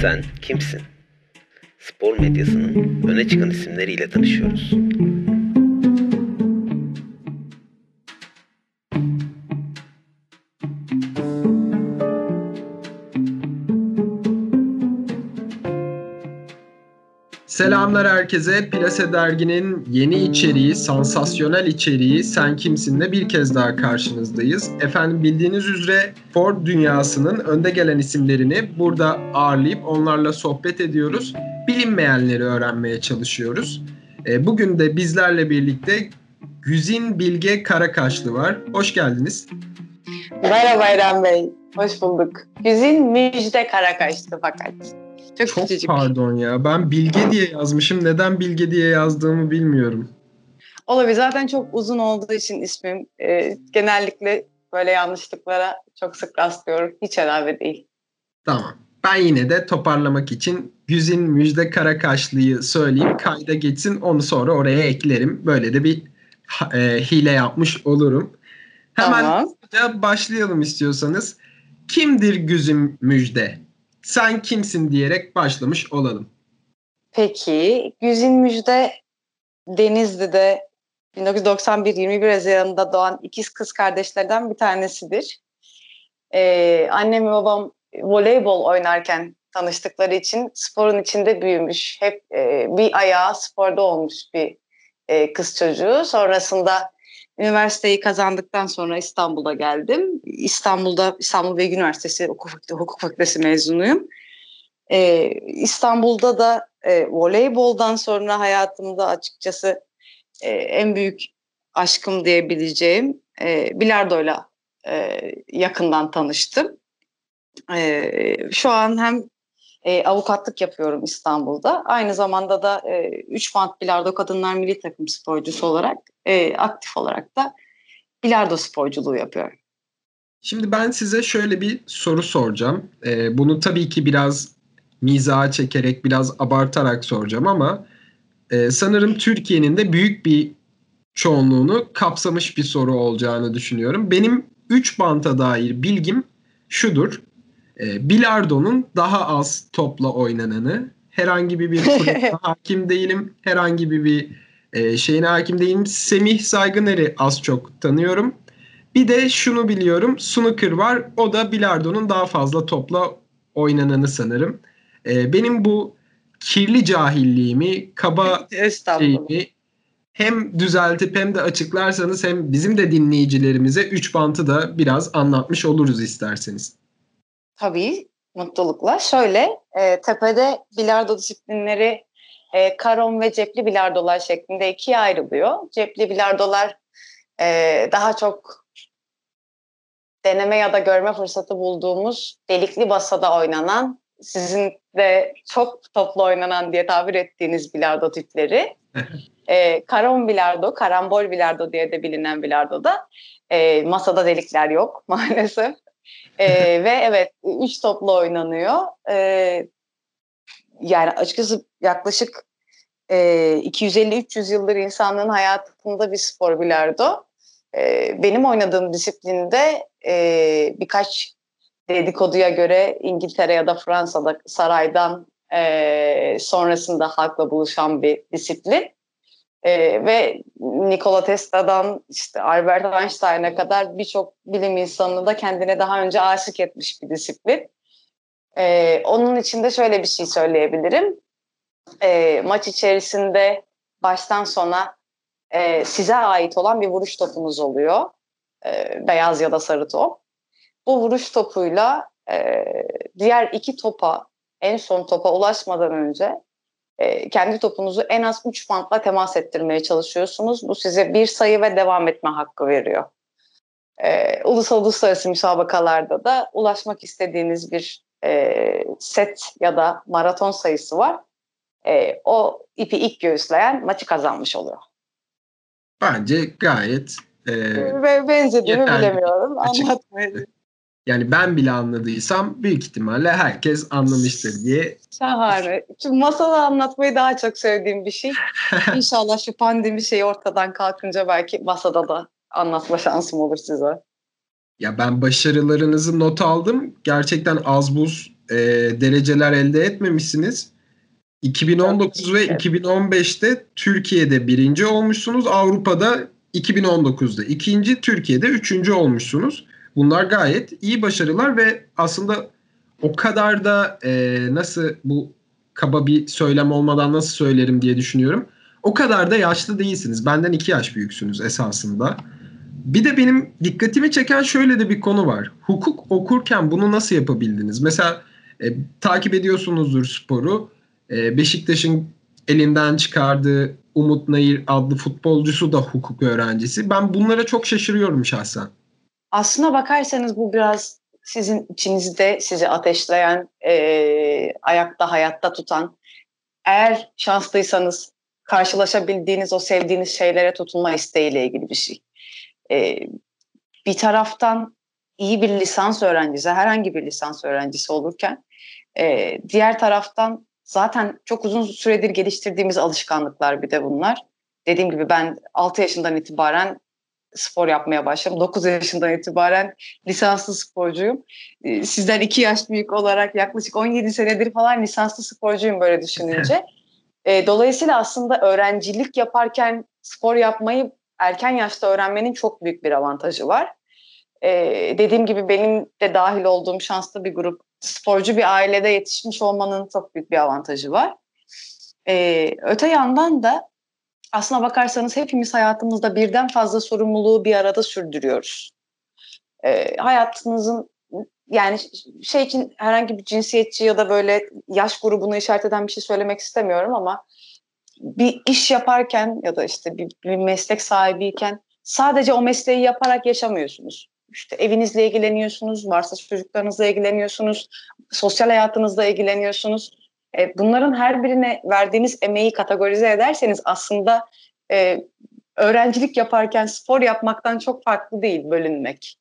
Sen kimsin? Spor medyasının öne çıkan isimleriyle tanışıyoruz. Selamlar herkese. Plase Dergi'nin yeni içeriği, sansasyonel içeriği Sen Kimsin'de bir kez daha karşınızdayız. Efendim bildiğiniz üzere Ford dünyasının önde gelen isimlerini burada ağırlayıp onlarla sohbet ediyoruz. Bilinmeyenleri öğrenmeye çalışıyoruz. E, bugün de bizlerle birlikte Güzin Bilge Karakaşlı var. Hoş geldiniz. Merhaba Eren Bey. Hoş bulduk. Güzin Müjde Karakaşlı fakat. Çok, Çok küçücük. pardon ya. Ben Bilge diye yazmışım. Neden Bilge diye yazdığımı bilmiyorum. Olabilir. Zaten çok uzun olduğu için ismim e, genellikle böyle yanlışlıklara çok sık rastlıyorum. Hiç önemli değil. Tamam. Ben yine de toparlamak için Güzin Müjde Karakaşlı'yı söyleyeyim. Kayda geçsin. Onu sonra oraya eklerim. Böyle de bir e, hile yapmış olurum. Hemen tamam. başlayalım istiyorsanız. Kimdir Güzin Müjde? Sen kimsin diyerek başlamış olalım. Peki Güzin Müjde Denizli'de 1991 21 Haziran'da doğan ikiz kız kardeşlerden bir tanesidir. Ee, annem ve babam voleybol oynarken tanıştıkları için sporun içinde büyümüş. Hep e, bir ayağı sporda olmuş bir e, kız çocuğu. Sonrasında üniversiteyi kazandıktan sonra İstanbul'a geldim. İstanbul'da İstanbul Bilgi Üniversitesi Hukuk Fakültesi mezunuyum. Ee, İstanbul'da da e, voleyboldan sonra hayatımda açıkçası e, en büyük aşkım diyebileceğim e, bilardoyla e, yakından tanıştım. E, şu an hem e, avukatlık yapıyorum İstanbul'da. Aynı zamanda da e, 3 band bilardo kadınlar milli takım sporcusu olarak e, aktif olarak da bilardo sporculuğu yapıyorum. Şimdi ben size şöyle bir soru soracağım. E, bunu tabii ki biraz mizaha çekerek, biraz abartarak soracağım ama e, sanırım Türkiye'nin de büyük bir çoğunluğunu kapsamış bir soru olacağını düşünüyorum. Benim 3 banta dair bilgim şudur. E, bilardonun daha az topla oynananı. Herhangi bir bir hakim değilim. Herhangi bir bir e, şeyine hakim değilim. Semih Saygıner'i az çok tanıyorum. Bir de şunu biliyorum. Snooker var. O da bilardonun daha fazla topla oynananı sanırım. E, benim bu kirli cahilliğimi, kaba şeyimi hem düzeltip hem de açıklarsanız hem bizim de dinleyicilerimize 3 bantı da biraz anlatmış oluruz isterseniz. Tabii mutlulukla. Şöyle e, tepede bilardo disiplinleri e, karon ve cepli bilardolar şeklinde ikiye ayrılıyor. Cepli bilardolar e, daha çok deneme ya da görme fırsatı bulduğumuz delikli basada oynanan, sizin de çok toplu oynanan diye tabir ettiğiniz bilardo tipleri. e, karon bilardo, karambol bilardo diye de bilinen bilardo da e, masada delikler yok maalesef e, ve evet üç toplu oynanıyor. E, yani açıkçası yaklaşık e, 250-300 yıldır insanlığın hayatında bir spor bilardo. E, benim oynadığım disiplinde e, birkaç dedikoduya göre İngiltere ya da Fransa'da saraydan e, sonrasında halkla buluşan bir disiplin. E, ve Nikola Tesla'dan işte Albert Einstein'a kadar birçok bilim insanını da kendine daha önce aşık etmiş bir disiplin. E, onun içinde şöyle bir şey söyleyebilirim. E, maç içerisinde baştan sona e, size ait olan bir vuruş topunuz oluyor. E, beyaz ya da sarı top. Bu vuruş topuyla e, diğer iki topa, en son topa ulaşmadan önce e, kendi topunuzu en az 3 bantla temas ettirmeye çalışıyorsunuz. Bu size bir sayı ve devam etme hakkı veriyor. E, ulusal uluslararası müsabakalarda da ulaşmak istediğiniz bir e, set ya da maraton sayısı var. E, o ipi ilk göğüsleyen maçı kazanmış oluyor. Bence gayet e, benzediğimi bilemiyorum. Anlatmayı yani ben bile anladıysam büyük ihtimalle herkes anlamıştır diye. Şahane. Çünkü masalı anlatmayı daha çok sevdiğim bir şey. İnşallah şu pandemi şeyi ortadan kalkınca belki masada da anlatma şansım olur size. Ya ben başarılarınızı not aldım. Gerçekten az buz e, dereceler elde etmemişsiniz. 2019 ve 2015'te Türkiye'de birinci olmuşsunuz. Avrupa'da 2019'da ikinci, Türkiye'de üçüncü olmuşsunuz. Bunlar gayet iyi başarılar ve aslında o kadar da e, nasıl bu kaba bir söylem olmadan nasıl söylerim diye düşünüyorum. O kadar da yaşlı değilsiniz. Benden iki yaş büyüksünüz esasında. Bir de benim dikkatimi çeken şöyle de bir konu var. Hukuk okurken bunu nasıl yapabildiniz? Mesela e, takip ediyorsunuzdur sporu. E, Beşiktaş'ın elinden çıkardığı Umut Nayır adlı futbolcusu da hukuk öğrencisi. Ben bunlara çok şaşırıyorum şahsen. Aslına bakarsanız bu biraz sizin içinizde sizi ateşleyen, e, ayakta hayatta tutan, eğer şanslıysanız karşılaşabildiğiniz o sevdiğiniz şeylere tutunma isteğiyle ilgili bir şey. E, bir taraftan iyi bir lisans öğrencisi, herhangi bir lisans öğrencisi olurken, e, diğer taraftan zaten çok uzun süredir geliştirdiğimiz alışkanlıklar bir de bunlar. Dediğim gibi ben 6 yaşından itibaren spor yapmaya başladım. 9 yaşından itibaren lisanslı sporcuyum. Ee, sizden 2 yaş büyük olarak yaklaşık 17 senedir falan lisanslı sporcuyum böyle düşününce. Ee, dolayısıyla aslında öğrencilik yaparken spor yapmayı erken yaşta öğrenmenin çok büyük bir avantajı var. Ee, dediğim gibi benim de dahil olduğum şanslı bir grup sporcu bir ailede yetişmiş olmanın çok büyük bir avantajı var. öte yandan da aslına bakarsanız hepimiz hayatımızda birden fazla sorumluluğu bir arada sürdürüyoruz. E, hayatınızın yani şey için herhangi bir cinsiyetçi ya da böyle yaş grubunu işaret eden bir şey söylemek istemiyorum ama bir iş yaparken ya da işte bir, bir meslek sahibiyken sadece o mesleği yaparak yaşamıyorsunuz. İşte evinizle ilgileniyorsunuz, varsa çocuklarınızla ilgileniyorsunuz, sosyal hayatınızla ilgileniyorsunuz. E, bunların her birine verdiğiniz emeği kategorize ederseniz aslında e, öğrencilik yaparken spor yapmaktan çok farklı değil bölünmek.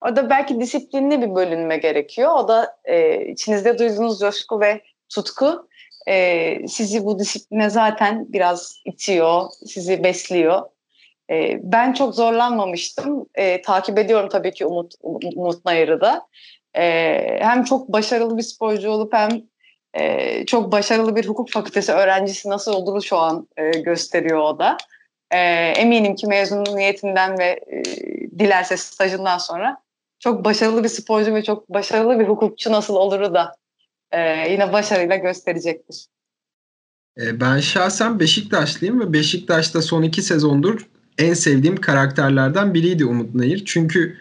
Orada belki disiplinli bir bölünme gerekiyor. O da e, içinizde duyduğunuz coşku ve tutku sizi bu disipline zaten biraz itiyor, sizi besliyor. Ben çok zorlanmamıştım. Takip ediyorum tabii ki Umut, Umut Nayır'ı da. E, hem çok başarılı bir sporcu olup hem e, çok başarılı bir hukuk fakültesi öğrencisi nasıl olduğunu şu an e, gösteriyor o da. E, eminim ki mezuniyetinden ve e, dilerse stajından sonra çok başarılı bir sporcu ve çok başarılı bir hukukçu nasıl oluru da e, yine başarıyla gösterecektir. Ben şahsen Beşiktaşlıyım ve Beşiktaş'ta son iki sezondur en sevdiğim karakterlerden biriydi Umut Nayır. Çünkü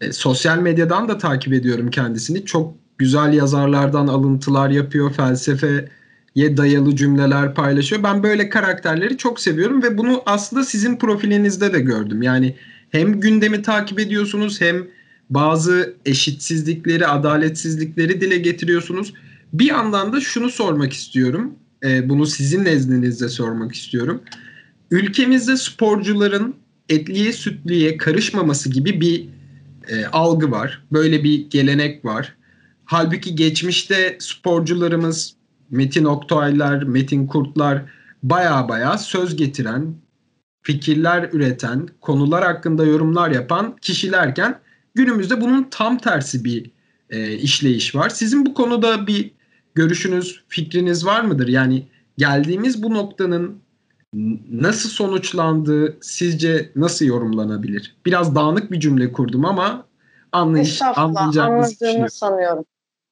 e, sosyal medyadan da takip ediyorum kendisini. Çok güzel yazarlardan alıntılar yapıyor, felsefeye dayalı cümleler paylaşıyor. Ben böyle karakterleri çok seviyorum ve bunu aslında sizin profilinizde de gördüm. Yani hem gündemi takip ediyorsunuz hem bazı eşitsizlikleri, adaletsizlikleri dile getiriyorsunuz. Bir yandan da şunu sormak istiyorum. E, bunu sizin nezdinizde sormak istiyorum. Ülkemizde sporcuların etliye sütliye karışmaması gibi bir e, algı var. Böyle bir gelenek var. Halbuki geçmişte sporcularımız Metin Oktaylar, Metin Kurtlar baya baya söz getiren, fikirler üreten, konular hakkında yorumlar yapan kişilerken günümüzde bunun tam tersi bir e, işleyiş var. Sizin bu konuda bir görüşünüz, fikriniz var mıdır? Yani geldiğimiz bu noktanın nasıl sonuçlandığı sizce nasıl yorumlanabilir? Biraz dağınık bir cümle kurdum ama anlayış, anlayacağınızı düşünüyorum. sanıyorum.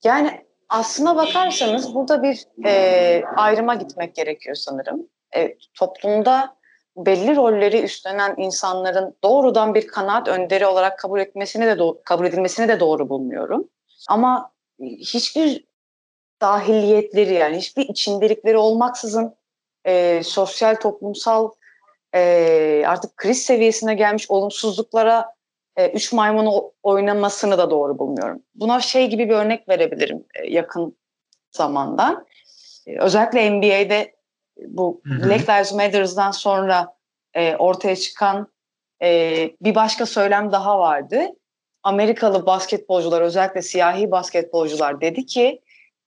Yani aslına bakarsanız burada bir e, ayrıma gitmek gerekiyor sanırım. E, toplumda belli rolleri üstlenen insanların doğrudan bir kanaat önderi olarak kabul etmesini de kabul edilmesini de doğru bulmuyorum. Ama hiçbir dahiliyetleri yani hiçbir içindelikleri olmaksızın e, sosyal toplumsal e, artık kriz seviyesine gelmiş olumsuzluklara e, üç maymunu oynamasını da doğru bulmuyorum. Buna şey gibi bir örnek verebilirim e, yakın zamandan. E, özellikle NBA'de bu hı hı. Black Lives Matter'dan sonra e, ortaya çıkan e, bir başka söylem daha vardı. Amerikalı basketbolcular özellikle siyahi basketbolcular dedi ki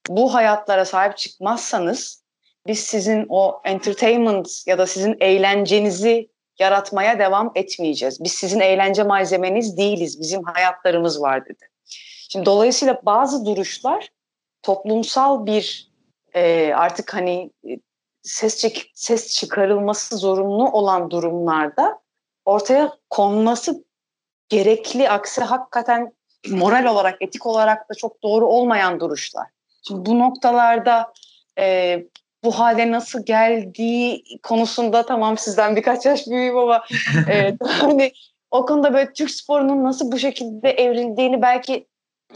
bu hayatlara sahip çıkmazsanız biz sizin o entertainment ya da sizin eğlencenizi yaratmaya devam etmeyeceğiz. Biz sizin eğlence malzemeniz değiliz. Bizim hayatlarımız var dedi. Şimdi dolayısıyla bazı duruşlar toplumsal bir e, artık hani e, ses çek, ses çıkarılması zorunlu olan durumlarda ortaya konması gerekli aksi hakikaten moral olarak etik olarak da çok doğru olmayan duruşlar. Şimdi bu noktalarda e, bu hale nasıl geldiği konusunda tamam sizden birkaç yaş büyüğüm ama e, hani o konuda böyle Türk sporunun nasıl bu şekilde evrildiğini belki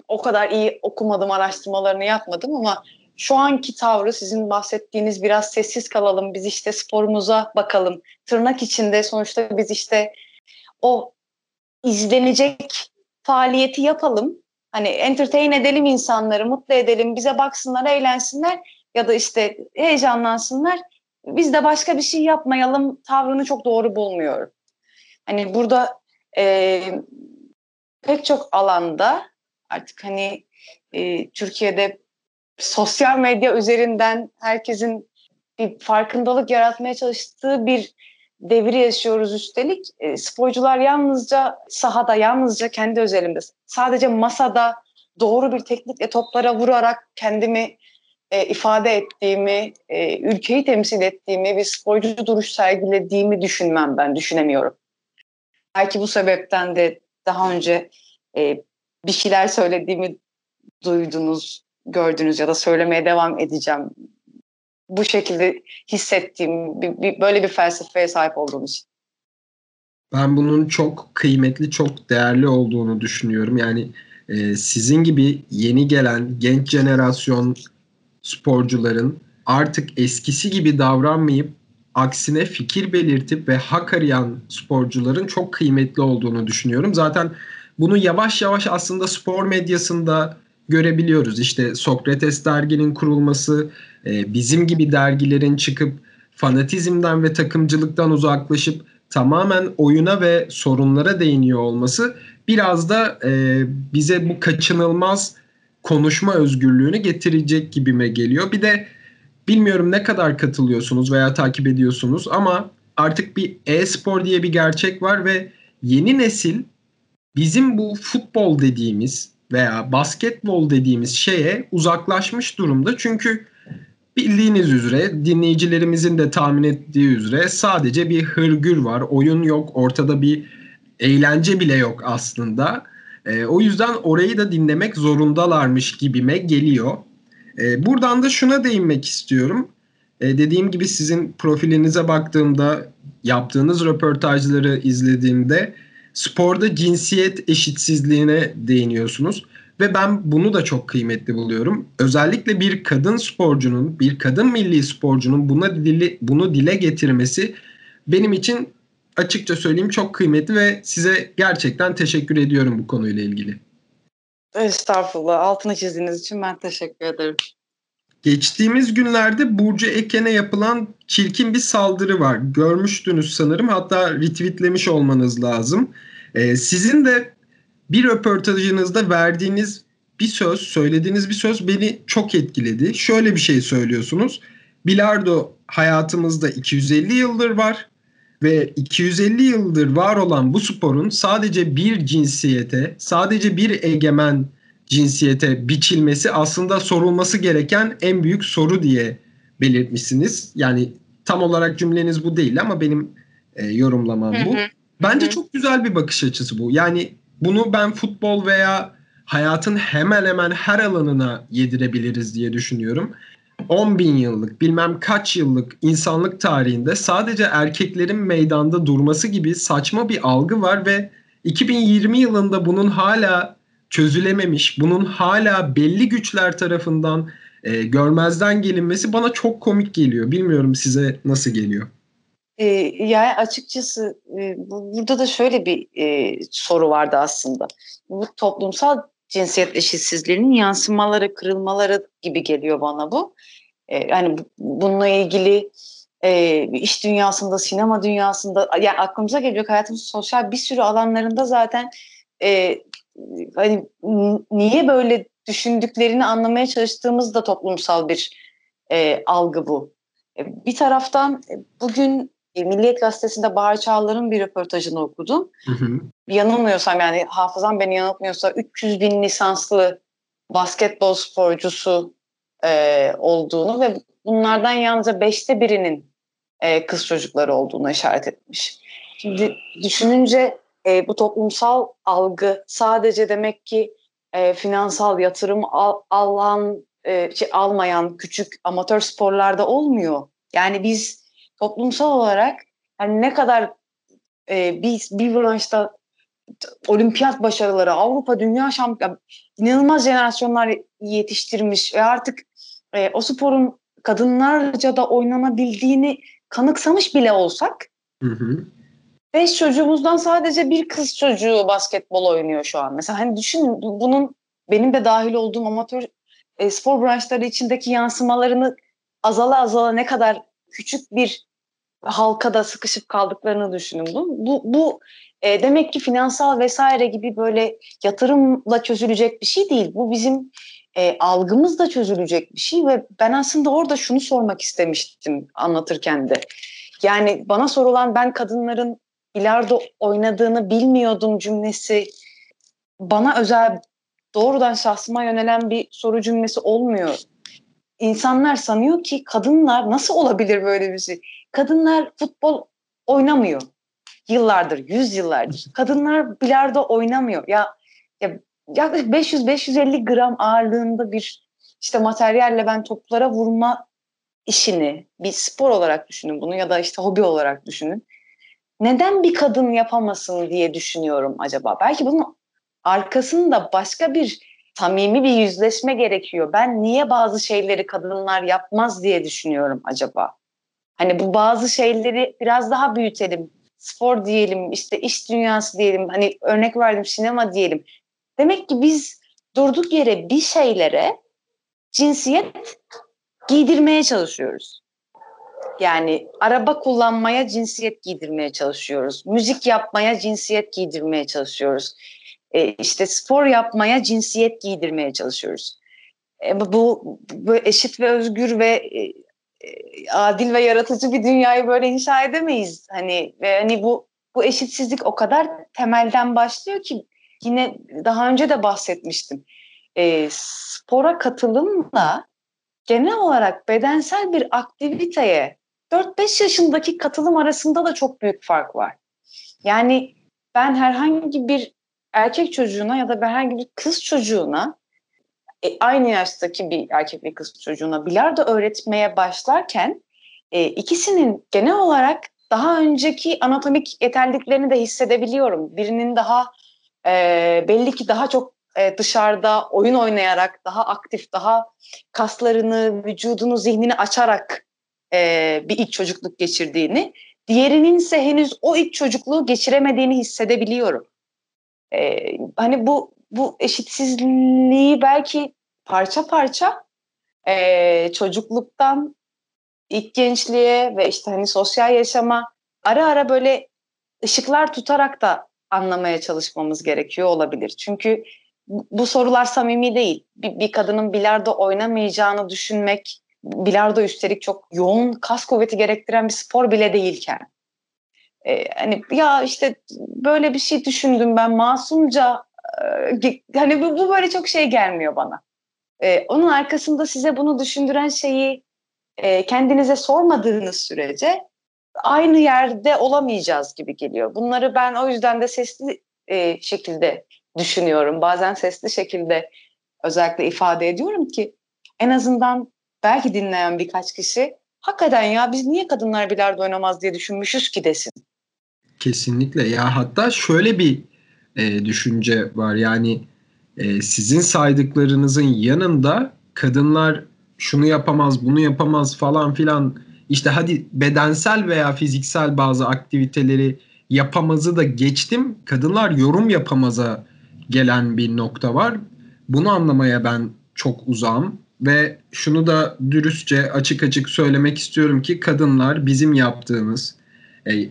o kadar iyi okumadım, araştırmalarını yapmadım ama şu anki tavrı sizin bahsettiğiniz biraz sessiz kalalım, biz işte sporumuza bakalım. Tırnak içinde sonuçta biz işte o izlenecek faaliyeti yapalım. Hani entertain edelim insanları, mutlu edelim, bize baksınlar, eğlensinler ya da işte heyecanlansınlar. Biz de başka bir şey yapmayalım tavrını çok doğru bulmuyorum. Hani burada e, pek çok alanda artık hani e, Türkiye'de sosyal medya üzerinden herkesin bir farkındalık yaratmaya çalıştığı bir devri yaşıyoruz üstelik. E, sporcular yalnızca sahada, yalnızca kendi özelimde, sadece masada doğru bir teknikle toplara vurarak kendimi e, ifade ettiğimi, e, ülkeyi temsil ettiğimi, bir sporcu duruş sergilediğimi düşünmem ben, düşünemiyorum. Belki bu sebepten de daha önce e, bir şeyler söylediğimi duydunuz, gördünüz ya da söylemeye devam edeceğim. Bu şekilde hissettiğim, bir, bir, böyle bir felsefeye sahip olduğum için. Ben bunun çok kıymetli, çok değerli olduğunu düşünüyorum. Yani e, sizin gibi yeni gelen genç jenerasyon sporcuların artık eskisi gibi davranmayıp aksine fikir belirtip ve hak arayan sporcuların çok kıymetli olduğunu düşünüyorum. Zaten bunu yavaş yavaş aslında spor medyasında görebiliyoruz. İşte Sokrates derginin kurulması, e, bizim gibi dergilerin çıkıp fanatizmden ve takımcılıktan uzaklaşıp tamamen oyuna ve sorunlara değiniyor olması biraz da e, bize bu kaçınılmaz konuşma özgürlüğünü getirecek gibime geliyor. Bir de bilmiyorum ne kadar katılıyorsunuz veya takip ediyorsunuz ama artık bir e-spor diye bir gerçek var ve yeni nesil bizim bu futbol dediğimiz veya basketbol dediğimiz şeye uzaklaşmış durumda. Çünkü bildiğiniz üzere dinleyicilerimizin de tahmin ettiği üzere sadece bir hırgür var. Oyun yok, ortada bir eğlence bile yok aslında. E, o yüzden orayı da dinlemek zorundalarmış gibime geliyor. E, buradan da şuna değinmek istiyorum. E, dediğim gibi sizin profilinize baktığımda, yaptığınız röportajları izlediğimde sporda cinsiyet eşitsizliğine değiniyorsunuz. Ve ben bunu da çok kıymetli buluyorum. Özellikle bir kadın sporcunun, bir kadın milli sporcunun buna dili, bunu dile getirmesi benim için açıkça söyleyeyim çok kıymetli ve size gerçekten teşekkür ediyorum bu konuyla ilgili. Estağfurullah. Altını çizdiğiniz için ben teşekkür ederim. Geçtiğimiz günlerde Burcu Eken'e yapılan çirkin bir saldırı var. Görmüştünüz sanırım. Hatta retweetlemiş olmanız lazım. Ee, sizin de bir röportajınızda verdiğiniz bir söz, söylediğiniz bir söz beni çok etkiledi. Şöyle bir şey söylüyorsunuz. Bilardo hayatımızda 250 yıldır var ve 250 yıldır var olan bu sporun sadece bir cinsiyete, sadece bir egemen cinsiyete biçilmesi aslında sorulması gereken en büyük soru diye belirtmişsiniz. Yani tam olarak cümleniz bu değil ama benim e, yorumlamam bu. Bence çok güzel bir bakış açısı bu. Yani bunu ben futbol veya hayatın hemen hemen her alanına yedirebiliriz diye düşünüyorum. 10 bin yıllık bilmem kaç yıllık insanlık tarihinde sadece erkeklerin meydanda durması gibi saçma bir algı var ve 2020 yılında bunun hala çözülememiş, bunun hala belli güçler tarafından e, görmezden gelinmesi bana çok komik geliyor. Bilmiyorum size nasıl geliyor. E, yani açıkçası e, bu, burada da şöyle bir e, soru vardı aslında. Bu toplumsal cinsiyet eşitsizliğinin yansımaları, kırılmaları gibi geliyor bana bu. E, yani bununla ilgili e, iş dünyasında, sinema dünyasında, yani aklımıza geliyor hayatımız sosyal bir sürü alanlarında zaten e, hani niye böyle düşündüklerini anlamaya çalıştığımız da toplumsal bir e, algı bu. Bir taraftan bugün Milliyet Gazetesi'nde Bahar Çağlar'ın bir röportajını okudum. Hı hı. Yanılmıyorsam yani hafızam beni yanıltmıyorsa 300 bin lisanslı basketbol sporcusu e, olduğunu ve bunlardan yalnızca beşte birinin e, kız çocukları olduğunu işaret etmiş. Şimdi düşününce e, bu toplumsal algı sadece demek ki e, finansal yatırım al, alan e, şey, almayan küçük amatör sporlarda olmuyor. Yani biz toplumsal olarak yani ne kadar e, biz bir branşta olimpiyat başarıları, Avrupa Dünya Şampiyonu, inanılmaz jenerasyonlar yetiştirmiş ve artık e, o sporun kadınlarca da oynanabildiğini kanıksamış bile olsak Hı hı. beş çocuğumuzdan sadece bir kız çocuğu basketbol oynuyor şu an. Mesela hani düşünün bunun benim de dahil olduğum amatör e, spor branşları içindeki yansımalarını azala azala ne kadar küçük bir halkada sıkışıp kaldıklarını düşünün. Bu, bu, e, demek ki finansal vesaire gibi böyle yatırımla çözülecek bir şey değil. Bu bizim e, algımızla çözülecek bir şey ve ben aslında orada şunu sormak istemiştim anlatırken de. Yani bana sorulan ben kadınların bilardo oynadığını bilmiyordum cümlesi bana özel doğrudan şahsıma yönelen bir soru cümlesi olmuyor. İnsanlar sanıyor ki kadınlar nasıl olabilir böyle bir şey? Kadınlar futbol oynamıyor. Yıllardır, yüz yıllardır. Kadınlar bilardo oynamıyor. Ya, ya yaklaşık 500-550 gram ağırlığında bir işte materyalle ben toplara vurma işini bir spor olarak düşünün bunu ya da işte hobi olarak düşünün. Neden bir kadın yapamasın diye düşünüyorum acaba? Belki bunun arkasında başka bir samimi bir yüzleşme gerekiyor. Ben niye bazı şeyleri kadınlar yapmaz diye düşünüyorum acaba? Hani bu bazı şeyleri biraz daha büyütelim. Spor diyelim, işte iş dünyası diyelim, hani örnek verdim sinema diyelim. Demek ki biz durduk yere bir şeylere cinsiyet giydirmeye çalışıyoruz. Yani araba kullanmaya cinsiyet giydirmeye çalışıyoruz. Müzik yapmaya cinsiyet giydirmeye çalışıyoruz. E, işte spor yapmaya cinsiyet giydirmeye çalışıyoruz. E, bu, bu eşit ve özgür ve e, e, adil ve yaratıcı bir dünyayı böyle inşa edemeyiz. Hani ve hani bu bu eşitsizlik o kadar temelden başlıyor ki yine daha önce de bahsetmiştim. E, spora katılımla genel olarak bedensel bir aktiviteye 4-5 yaşındaki katılım arasında da çok büyük fark var. Yani ben herhangi bir erkek çocuğuna ya da herhangi bir kız çocuğuna e, aynı yaştaki bir erkek ve kız çocuğuna bilardo öğretmeye başlarken e, ikisinin genel olarak daha önceki anatomik yeterliliklerini de hissedebiliyorum. Birinin daha e, belli ki daha çok e, dışarıda oyun oynayarak, daha aktif, daha kaslarını, vücudunu, zihnini açarak e, bir ilk çocukluk geçirdiğini, diğerinin ise henüz o ilk çocukluğu geçiremediğini hissedebiliyorum. E, hani bu bu eşitsizliği belki parça parça e, çocukluktan ilk gençliğe ve işte hani sosyal yaşama ara ara böyle ışıklar tutarak da anlamaya çalışmamız gerekiyor olabilir. Çünkü bu sorular samimi değil. Bir, bir kadının bilardo oynamayacağını düşünmek, bilardo üstelik çok yoğun kas kuvveti gerektiren bir spor bile değilken. Ee, hani ya işte böyle bir şey düşündüm ben masumca e, hani bu, bu böyle çok şey gelmiyor bana. Ee, onun arkasında size bunu düşündüren şeyi e, kendinize sormadığınız sürece aynı yerde olamayacağız gibi geliyor. Bunları ben o yüzden de sesli e, şekilde düşünüyorum. Bazen sesli şekilde özellikle ifade ediyorum ki en azından belki dinleyen birkaç kişi hakikaten ya biz niye kadınlar bilardo oynamaz diye düşünmüşüz ki desin. Kesinlikle. Ya hatta şöyle bir e, düşünce var. Yani e, sizin saydıklarınızın yanında kadınlar şunu yapamaz bunu yapamaz falan filan. İşte hadi bedensel veya fiziksel bazı aktiviteleri yapamazı da geçtim. Kadınlar yorum yapamaza gelen bir nokta var. Bunu anlamaya ben çok uzağım ve şunu da dürüstçe açık açık söylemek istiyorum ki kadınlar bizim yaptığımız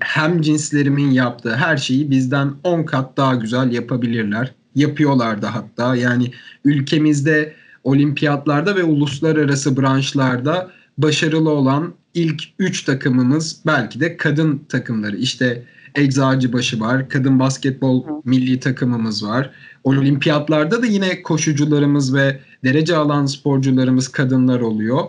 hem cinslerimin yaptığı her şeyi bizden 10 kat daha güzel yapabilirler. Yapıyorlar da hatta yani ülkemizde olimpiyatlarda ve uluslararası branşlarda başarılı olan ilk 3 takımımız belki de kadın takımları. İşte Eczacıbaşı var, kadın basketbol milli takımımız var. Olimpiyatlarda da yine koşucularımız ve derece alan sporcularımız kadınlar oluyor.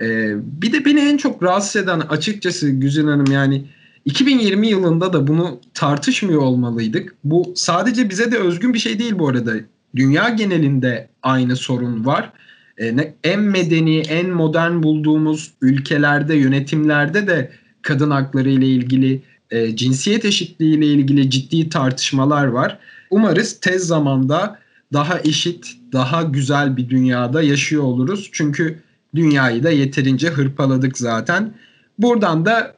Ee, bir de beni en çok rahatsız eden açıkçası Güzin Hanım yani 2020 yılında da bunu tartışmıyor olmalıydık. Bu sadece bize de özgün bir şey değil bu arada. Dünya genelinde aynı sorun var. Ee, en medeni, en modern bulduğumuz ülkelerde, yönetimlerde de kadın hakları ile ilgili, e, cinsiyet eşitliği ile ilgili ciddi tartışmalar var. Umarız tez zamanda daha eşit, daha güzel bir dünyada yaşıyor oluruz. Çünkü dünyayı da yeterince hırpaladık zaten. Buradan da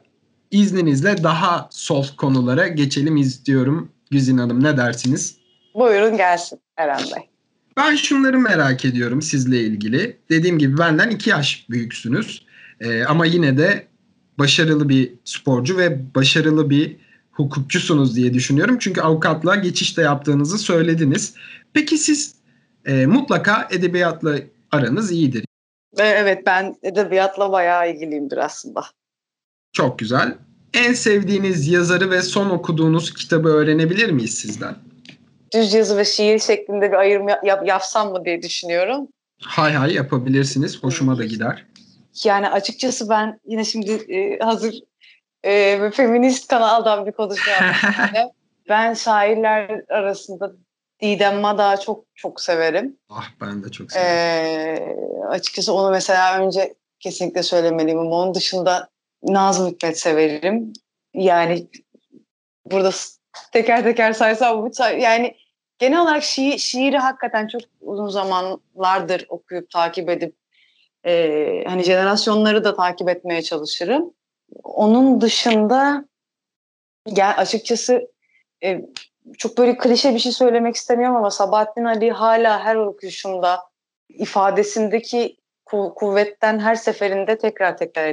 izninizle daha soft konulara geçelim istiyorum. Güzin Hanım ne dersiniz? Buyurun gelsin Eren Bey. Ben şunları merak ediyorum sizle ilgili. Dediğim gibi benden iki yaş büyüksünüz. Ee, ama yine de başarılı bir sporcu ve başarılı bir hukukçusunuz diye düşünüyorum. Çünkü avukatlığa geçişte yaptığınızı söylediniz. Peki siz e, mutlaka edebiyatla aranız iyidir. Evet ben edebiyatla bayağı ilgiliyimdir aslında. Çok güzel. En sevdiğiniz yazarı ve son okuduğunuz kitabı öğrenebilir miyiz sizden? Düz yazı ve şiir şeklinde bir ayrım yap, yapsam mı diye düşünüyorum. Hay hay yapabilirsiniz. Hoşuma da gider. Yani açıkçası ben yine şimdi e, hazır e, feminist kanaldan bir konuşma yaptım. ben şairler arasında Didem Madak'ı çok çok severim. Ah ben de çok severim. Ee, açıkçası onu mesela önce kesinlikle söylemeliyim onun dışında Nazım Hikmet severim. Yani burada teker teker saysam bu yani genel olarak şiir, şiiri hakikaten çok uzun zamanlardır okuyup takip edip e, hani jenerasyonları da takip etmeye çalışırım. Onun dışında yani açıkçası e, çok böyle klişe bir şey söylemek istemiyorum ama Sabahattin Ali hala her okuyuşumda ifadesindeki ku- kuvvetten her seferinde tekrar tekrar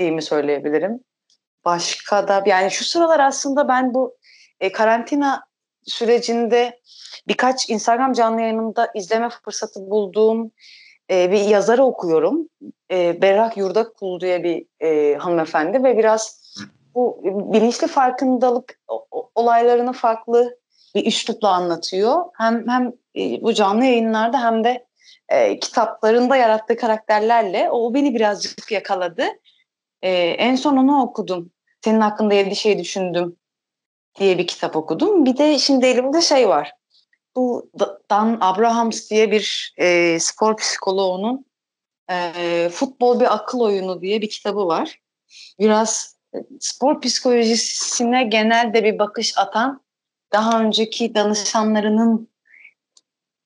etkilendiğimi söyleyebilirim. Başka da yani şu sıralar aslında ben bu e, karantina sürecinde birkaç Instagram canlı yayınında izleme fırsatı bulduğum e, bir yazarı okuyorum. E, Berrak Yurdakul diye bir e, hanımefendi ve biraz bu bilinçli farkındalık olaylarını farklı bir üslupla anlatıyor. Hem hem e, bu canlı yayınlarda hem de e, kitaplarında yarattığı karakterlerle o beni birazcık yakaladı. E, en son onu okudum. Senin hakkında evde şey düşündüm diye bir kitap okudum. Bir de şimdi elimde şey var. Bu Dan Abrahams diye bir e, spor psikoloğunun e, Futbol bir Akıl Oyunu diye bir kitabı var. Biraz spor psikolojisine genelde bir bakış atan daha önceki danışanlarının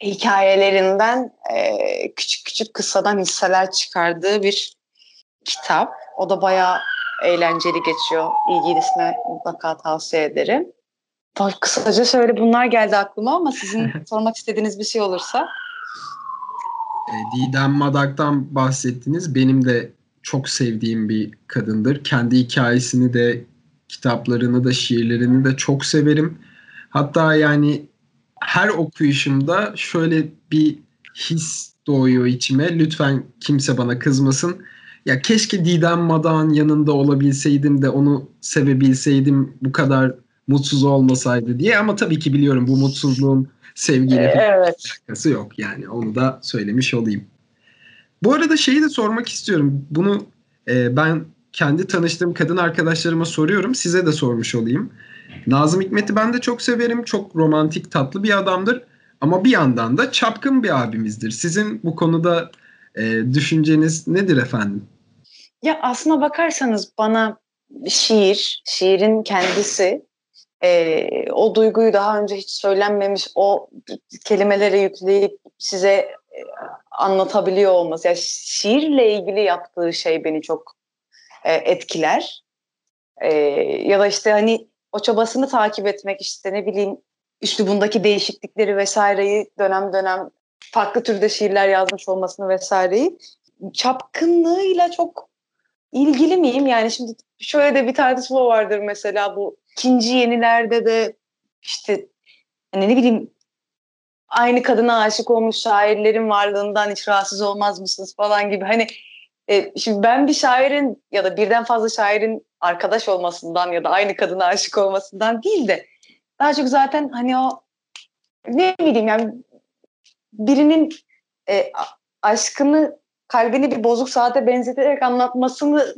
hikayelerinden e, küçük küçük kısadan hisseler çıkardığı bir kitap. O da bayağı eğlenceli geçiyor. İlgilisine mutlaka tavsiye ederim. Kısaca şöyle bunlar geldi aklıma ama sizin sormak istediğiniz bir şey olursa. E, Didem Madak'tan bahsettiniz. Benim de çok sevdiğim bir kadındır. Kendi hikayesini de kitaplarını da şiirlerini de çok severim. Hatta yani her okuyuşumda şöyle bir his doğuyor içime. Lütfen kimse bana kızmasın. Ya keşke Didem Madan yanında olabilseydim de onu sevebilseydim bu kadar mutsuz olmasaydı diye ama tabii ki biliyorum bu mutsuzluğun sevgiyle evet. alakası yok yani onu da söylemiş olayım. Bu arada şeyi de sormak istiyorum. Bunu e, ben kendi tanıştığım kadın arkadaşlarıma soruyorum. Size de sormuş olayım. Nazım Hikmet'i ben de çok severim. Çok romantik, tatlı bir adamdır. Ama bir yandan da çapkın bir abimizdir. Sizin bu konuda e, düşünceniz nedir efendim? Ya aslına bakarsanız bana şiir, şiirin kendisi e, o duyguyu daha önce hiç söylenmemiş o kelimelere yükleyip size e, anlatabiliyor olması. Yani şiirle ilgili yaptığı şey beni çok e, etkiler. E, ya da işte hani o çabasını takip etmek işte ne bileyim üslubundaki değişiklikleri vesaireyi dönem dönem farklı türde şiirler yazmış olmasını vesaireyi çapkınlığıyla çok ilgili miyim? Yani şimdi şöyle de bir tartışma vardır mesela bu ikinci yenilerde de işte hani ne bileyim aynı kadına aşık olmuş şairlerin varlığından hiç rahatsız olmaz mısınız falan gibi hani E, şimdi ben bir şairin ya da birden fazla şairin arkadaş olmasından ya da aynı kadına aşık olmasından değil de daha çok zaten hani o ne bileyim yani birinin e, aşkını kalbini bir bozuk saate benzeterek anlatmasını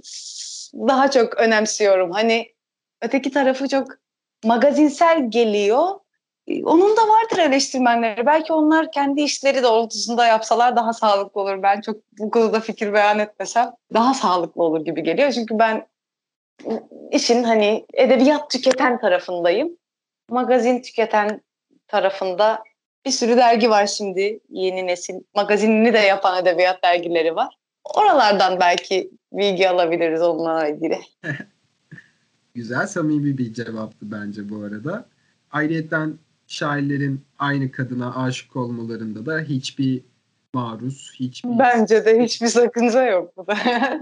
daha çok önemsiyorum. Hani öteki tarafı çok magazinsel geliyor. E, onun da vardır eleştirmenleri. Belki onlar kendi işleri doğrultusunda yapsalar daha sağlıklı olur. Ben çok bu konuda fikir beyan etmesem daha sağlıklı olur gibi geliyor. Çünkü ben işin hani edebiyat tüketen tarafındayım. Magazin tüketen tarafında bir sürü dergi var şimdi. Yeni nesil magazinini de yapan edebiyat dergileri var. Oralardan belki bilgi alabiliriz onunla ilgili. Güzel, samimi bir cevaptı bence bu arada. Ayrıca şairlerin aynı kadına aşık olmalarında da hiçbir maruz, hiçbir... Bence de hiçbir sakınca yok bu da.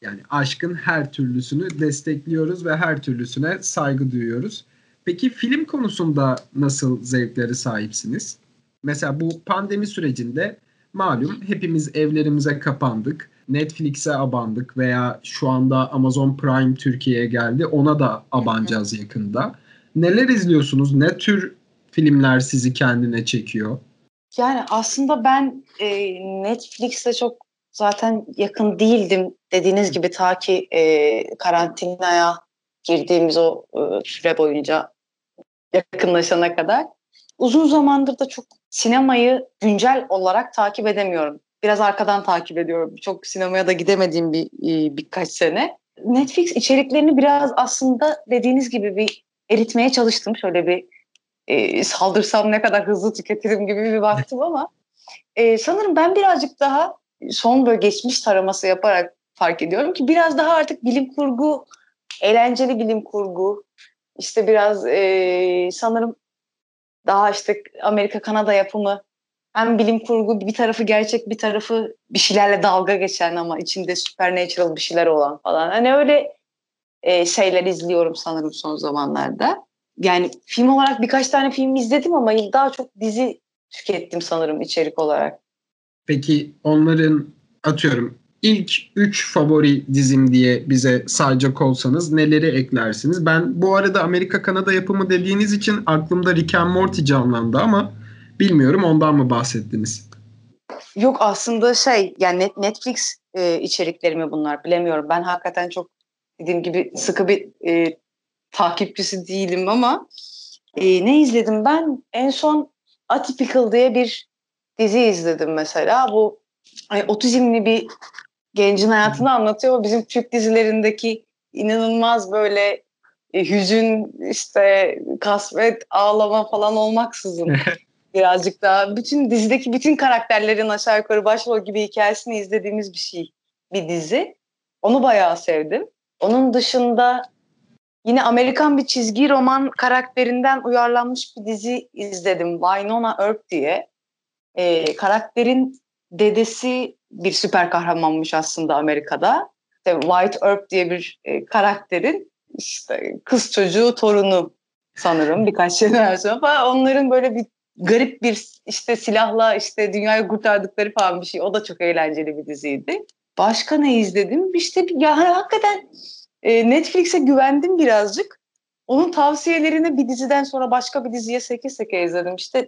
yani aşkın her türlüsünü destekliyoruz ve her türlüsüne saygı duyuyoruz. Peki film konusunda nasıl zevkleri sahipsiniz? Mesela bu pandemi sürecinde malum hepimiz evlerimize kapandık. Netflix'e abandık veya şu anda Amazon Prime Türkiye'ye geldi. Ona da abanacağız yakında. Neler izliyorsunuz? Ne tür filmler sizi kendine çekiyor? Yani aslında ben e, Netflix'e çok zaten yakın değildim. Dediğiniz gibi ta ki e, karantinaya girdiğimiz o e, süre boyunca yakınlaşana kadar. Uzun zamandır da çok sinemayı güncel olarak takip edemiyorum. Biraz arkadan takip ediyorum. Çok sinemaya da gidemediğim bir e, birkaç sene. Netflix içeriklerini biraz aslında dediğiniz gibi bir eritmeye çalıştım. Şöyle bir e, saldırsam ne kadar hızlı tüketirim gibi bir baktım ama e, sanırım ben birazcık daha son böyle geçmiş taraması yaparak fark ediyorum ki biraz daha artık bilim kurgu, eğlenceli bilim kurgu, işte biraz e, sanırım daha işte Amerika Kanada yapımı hem bilim kurgu bir tarafı gerçek bir tarafı bir şeylerle dalga geçen ama içinde supernatural bir şeyler olan falan. Hani öyle e, şeyler izliyorum sanırım son zamanlarda. Yani film olarak birkaç tane film izledim ama daha çok dizi tükettim sanırım içerik olarak. Peki onların atıyorum ilk 3 favori dizim diye bize sayacak olsanız neleri eklersiniz? Ben bu arada Amerika Kanada yapımı dediğiniz için aklımda Rick and Morty canlandı ama bilmiyorum ondan mı bahsettiniz? Yok aslında şey yani Netflix e, içerikleri mi bunlar bilemiyorum. Ben hakikaten çok dediğim gibi sıkı bir e, takipçisi değilim ama e, ne izledim ben? En son Atypical diye bir dizi izledim mesela. Bu hani, otizmli bir gencin hayatını anlatıyor. O bizim Türk dizilerindeki inanılmaz böyle e, hüzün, işte kasvet, ağlama falan olmaksızın birazcık daha bütün dizideki bütün karakterlerin aşağı yukarı başrol gibi hikayesini izlediğimiz bir şey, bir dizi. Onu bayağı sevdim. Onun dışında yine Amerikan bir çizgi roman karakterinden uyarlanmış bir dizi izledim. Winona Earp diye. Ee, karakterin dedesi bir süper kahramanmış aslında Amerika'da. İşte White Earp diye bir e, karakterin işte kız çocuğu torunu sanırım birkaç jenerasyon falan. Onların böyle bir garip bir işte silahla işte dünyayı kurtardıkları falan bir şey. O da çok eğlenceli bir diziydi. Başka ne izledim? İşte ya hani hakikaten e, Netflix'e güvendim birazcık. Onun tavsiyelerini bir diziden sonra başka bir diziye seke seke izledim. İşte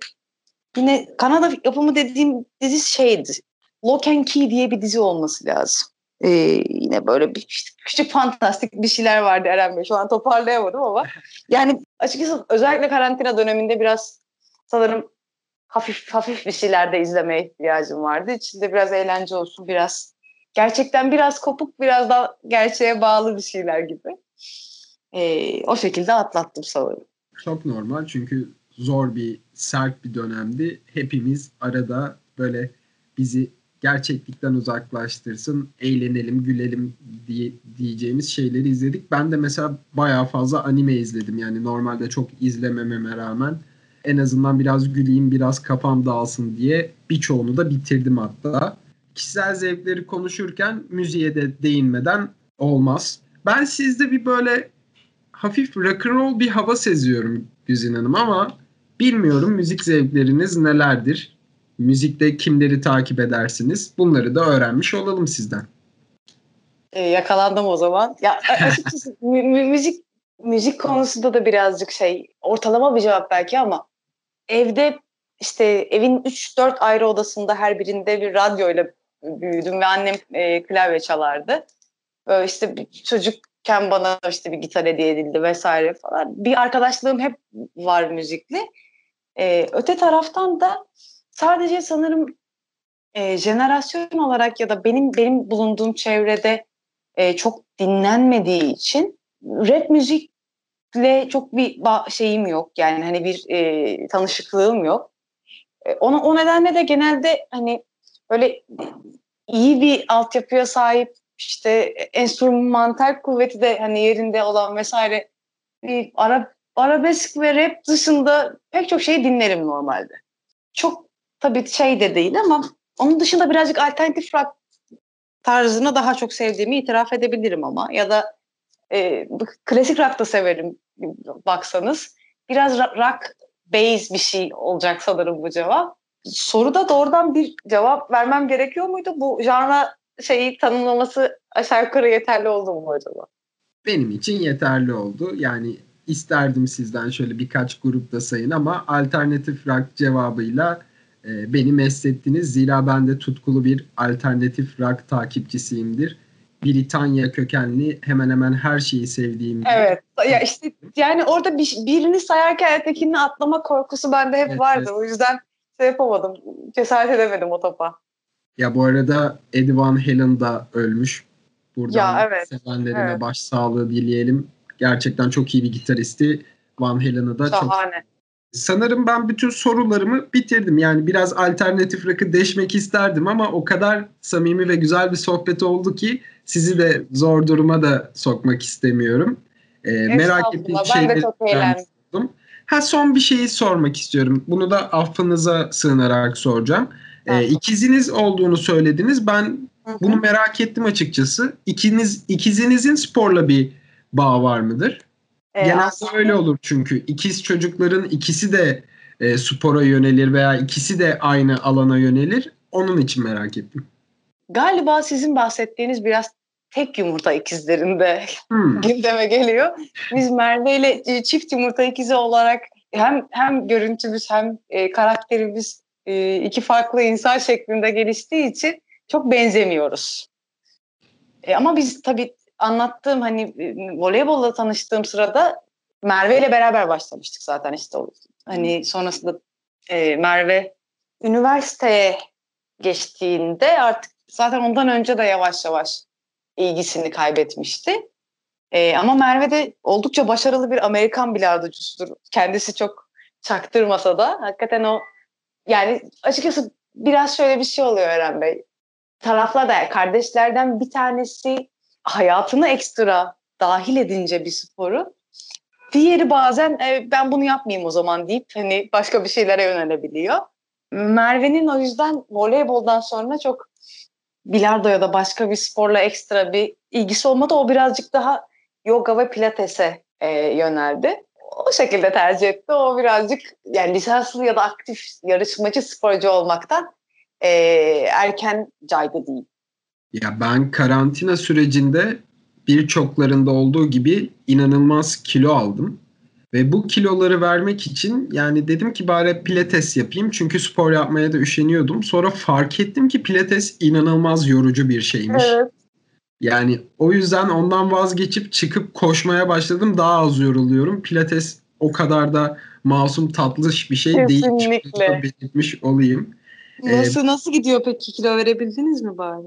yine Kanada yapımı dediğim dizi şeydi. Lock and Key diye bir dizi olması lazım. Ee, yine böyle bir küçük, küçük fantastik bir şeyler vardı Eren Bey. Şu an toparlayamadım ama yani açıkçası özellikle karantina döneminde biraz sanırım hafif hafif bir şeyler de izlemeye ihtiyacım vardı. İçinde biraz eğlence olsun, biraz gerçekten biraz kopuk, biraz da gerçeğe bağlı bir şeyler gibi. Ee, o şekilde atlattım sanırım. Çok normal çünkü zor bir, sert bir dönemdi. Hepimiz arada böyle bizi gerçeklikten uzaklaştırsın, eğlenelim, gülelim diye, diyeceğimiz şeyleri izledik. Ben de mesela bayağı fazla anime izledim. Yani normalde çok izlemememe rağmen en azından biraz güleyim, biraz kafam dağılsın diye birçoğunu da bitirdim hatta. Kişisel zevkleri konuşurken müziğe de değinmeden olmaz. Ben sizde bir böyle hafif rock and roll bir hava seziyorum Güzin Hanım ama bilmiyorum müzik zevkleriniz nelerdir? Müzikte kimleri takip edersiniz? Bunları da öğrenmiş olalım sizden. e, yakalandım o zaman. Ya açıkçası müzik müzik konusunda da birazcık şey ortalama bir cevap belki ama evde işte evin 3-4 ayrı odasında her birinde bir radyoyla büyüdüm ve annem e, klavye çalardı. Böyle işte çocukken bana işte bir gitar hediye edildi vesaire falan. Bir arkadaşlığım hep var müzikli. E, öte taraftan da sadece sanırım e, jenerasyon olarak ya da benim benim bulunduğum çevrede e, çok dinlenmediği için rap müzikle çok bir şeyim yok. Yani hani bir e, tanışıklığım yok. E, ona, o nedenle de genelde hani böyle iyi bir altyapıya sahip işte enstrümantal kuvveti de hani yerinde olan vesaire bir ara, arabesk ve rap dışında pek çok şey dinlerim normalde. Çok tabii şey de değil ama onun dışında birazcık alternatif rock tarzını daha çok sevdiğimi itiraf edebilirim ama ya da e, klasik rock da severim baksanız. Biraz rock base bir şey olacak sanırım bu cevap. Soruda doğrudan bir cevap vermem gerekiyor muydu? Bu janra şeyi tanımlaması aşağı yukarı yeterli oldu mu acaba? Benim için yeterli oldu. Yani isterdim sizden şöyle birkaç grupta sayın ama alternatif rock cevabıyla e, beni meslettiniz. Zira ben de tutkulu bir alternatif rock takipçisiyimdir. Britanya kökenli hemen hemen her şeyi sevdiğim. Evet. Ya işte yani orada bir, birini sayarken ötekini atlama korkusu bende hep evet, vardı. Evet. O yüzden şey yapamadım. Cesaret edemedim o topa. Ya bu arada Eddie Van Halen da ölmüş. Buradan ya, evet. sevenlerine evet. başsağlığı dileyelim. Gerçekten çok iyi bir gitaristi. Van Halen'ı da Şahane. çok Sanırım ben bütün sorularımı bitirdim. Yani biraz alternatif rakı deşmek isterdim ama o kadar samimi ve güzel bir sohbet oldu ki sizi de zor duruma da sokmak istemiyorum. Ee, merak ettiğim şeyleri ben de çok eğlendim. Ha son bir şeyi sormak istiyorum. Bunu da affınıza sığınarak soracağım. Ee, ikiziniz olduğunu söylediniz. Ben bunu merak ettim açıkçası. İkiniz ikizinizin sporla bir bağ var mıdır? E, Genelde aslında... öyle olur çünkü ikiz çocukların ikisi de e, spora yönelir veya ikisi de aynı alana yönelir. Onun için merak ettim. Galiba sizin bahsettiğiniz biraz tek yumurta ikizlerinde hmm. gündeme geliyor. Biz Merve ile e, çift yumurta ikizi olarak hem hem görüntümüz hem e, karakterimiz e, iki farklı insan şeklinde geliştiği için çok benzemiyoruz. E, ama biz tabii anlattığım hani voleybolla tanıştığım sırada Merve ile beraber başlamıştık zaten işte hani sonrasında e, Merve üniversiteye geçtiğinde artık zaten ondan önce de yavaş yavaş ilgisini kaybetmişti. E, ama Merve de oldukça başarılı bir Amerikan bilardocusudur. Kendisi çok çaktırmasa da hakikaten o yani açıkçası biraz şöyle bir şey oluyor Eren Bey. Taraflar da kardeşlerden bir tanesi hayatına ekstra dahil edince bir sporu diğeri bazen e, ben bunu yapmayayım o zaman deyip hani başka bir şeylere yönelebiliyor. Merve'nin o yüzden voleyboldan sonra çok bilardo ya da başka bir sporla ekstra bir ilgisi olmadı. O birazcık daha yoga ve pilatese e, yöneldi. O şekilde tercih etti. O birazcık yani lisanslı ya da aktif yarışmacı sporcu olmaktan e, erken caydı değil. Ya ben karantina sürecinde birçoklarında olduğu gibi inanılmaz kilo aldım. Ve bu kiloları vermek için yani dedim ki bari pilates yapayım. Çünkü spor yapmaya da üşeniyordum. Sonra fark ettim ki pilates inanılmaz yorucu bir şeymiş. Evet. Yani o yüzden ondan vazgeçip çıkıp koşmaya başladım. Daha az yoruluyorum. Pilates o kadar da masum tatlış bir şey değil. Kesinlikle. Belirtmiş olayım. Nasıl ee, nasıl gidiyor peki kilo verebildiniz mi bari?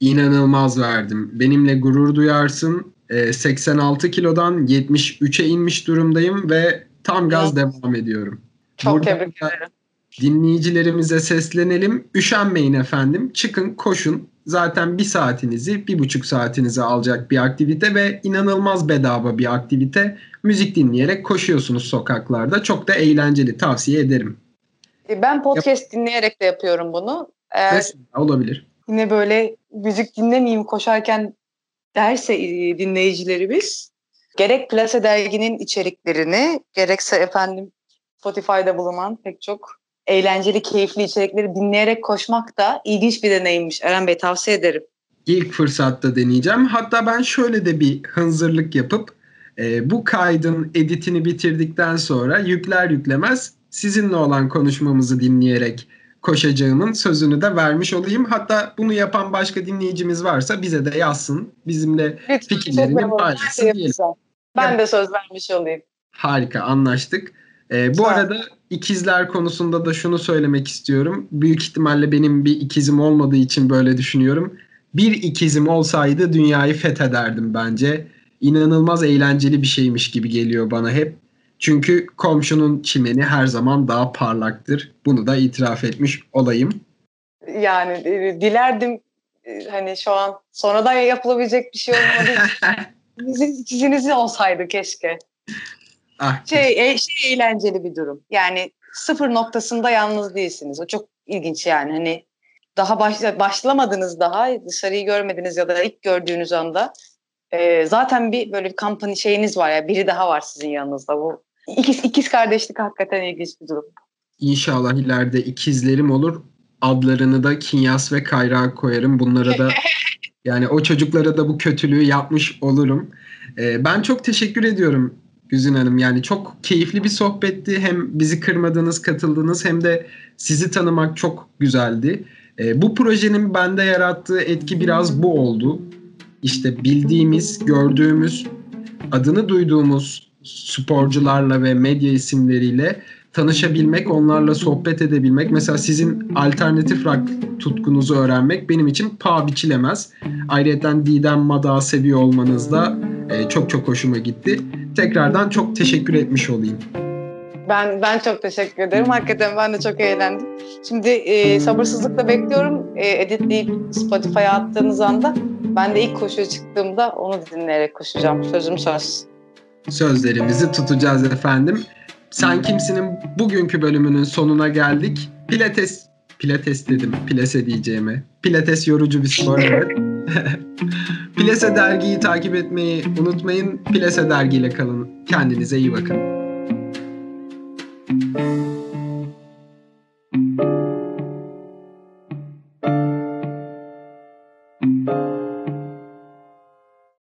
İnanılmaz verdim. Benimle gurur duyarsın. E, 86 kilodan 73'e inmiş durumdayım ve tam gaz devam ediyorum. Çok Buradan tebrik ederim. Dinleyicilerimize seslenelim. Üşenmeyin efendim. Çıkın koşun. Zaten bir saatinizi, bir buçuk saatinizi alacak bir aktivite ve inanılmaz bedava bir aktivite. Müzik dinleyerek koşuyorsunuz sokaklarda. Çok da eğlenceli. Tavsiye ederim. Ben podcast Yap- dinleyerek de yapıyorum bunu. Eğer Mesela olabilir yine böyle müzik dinlemeyeyim koşarken derse e, dinleyicilerimiz gerek Plase derginin içeriklerini gerekse efendim Spotify'da bulunan pek çok eğlenceli, keyifli içerikleri dinleyerek koşmak da ilginç bir deneyimmiş. Eren Bey tavsiye ederim. İlk fırsatta deneyeceğim. Hatta ben şöyle de bir hınzırlık yapıp e, bu kaydın editini bitirdikten sonra yükler yüklemez sizinle olan konuşmamızı dinleyerek koşacağımın sözünü de vermiş olayım. Hatta bunu yapan başka dinleyicimiz varsa bize de yazsın. Bizimle Lütfen, fikirlerini memnun oldum. paylaşsın Ben de söz vermiş olayım. Harika anlaştık. Ee, bu Sağ arada ikizler konusunda da şunu söylemek istiyorum. Büyük ihtimalle benim bir ikizim olmadığı için böyle düşünüyorum. Bir ikizim olsaydı dünyayı fethederdim bence. İnanılmaz eğlenceli bir şeymiş gibi geliyor bana hep. Çünkü komşunun çimeni her zaman daha parlaktır. Bunu da itiraf etmiş olayım. Yani e, dilerdim e, hani şu an sonradan yapılabilecek bir şey olmadığı için sizin ikiziniz olsaydı keşke. Ah, Şey, e, şey eğlenceli bir durum. Yani sıfır noktasında yalnız değilsiniz. O çok ilginç yani. Hani daha baş, başlamadınız daha dışarıyı görmediniz ya da ilk gördüğünüz anda e, zaten bir böyle bir kampanya şeyiniz var ya biri daha var sizin yanınızda. Bu ikiz, ikiz kardeşlik hakikaten ilginç bir durum. İnşallah ileride ikizlerim olur. Adlarını da Kinyas ve Kayra koyarım. Bunlara da yani o çocuklara da bu kötülüğü yapmış olurum. Ee, ben çok teşekkür ediyorum Güzin Hanım. Yani çok keyifli bir sohbetti. Hem bizi kırmadınız, katıldınız hem de sizi tanımak çok güzeldi. Ee, bu projenin bende yarattığı etki biraz bu oldu. İşte bildiğimiz, gördüğümüz, adını duyduğumuz sporcularla ve medya isimleriyle tanışabilmek, onlarla sohbet edebilmek. Mesela sizin alternatif rock tutkunuzu öğrenmek benim için paha biçilemez. Ayrıca Didem Madağı seviyor olmanız da e, çok çok hoşuma gitti. Tekrardan çok teşekkür etmiş olayım. Ben ben çok teşekkür ederim. Hakikaten ben de çok eğlendim. Şimdi e, sabırsızlıkla bekliyorum. E, editleyip Spotify'a attığınız anda ben de ilk koşuya çıktığımda onu dinleyerek koşacağım. Sözüm söz sözlerimizi tutacağız efendim. Sen Kimsin'in bugünkü bölümünün sonuna geldik. Pilates, pilates dedim, pilese diyeceğime. Pilates yorucu bir spor evet. Plase dergiyi takip etmeyi unutmayın. Plase dergiyle kalın. Kendinize iyi bakın. thank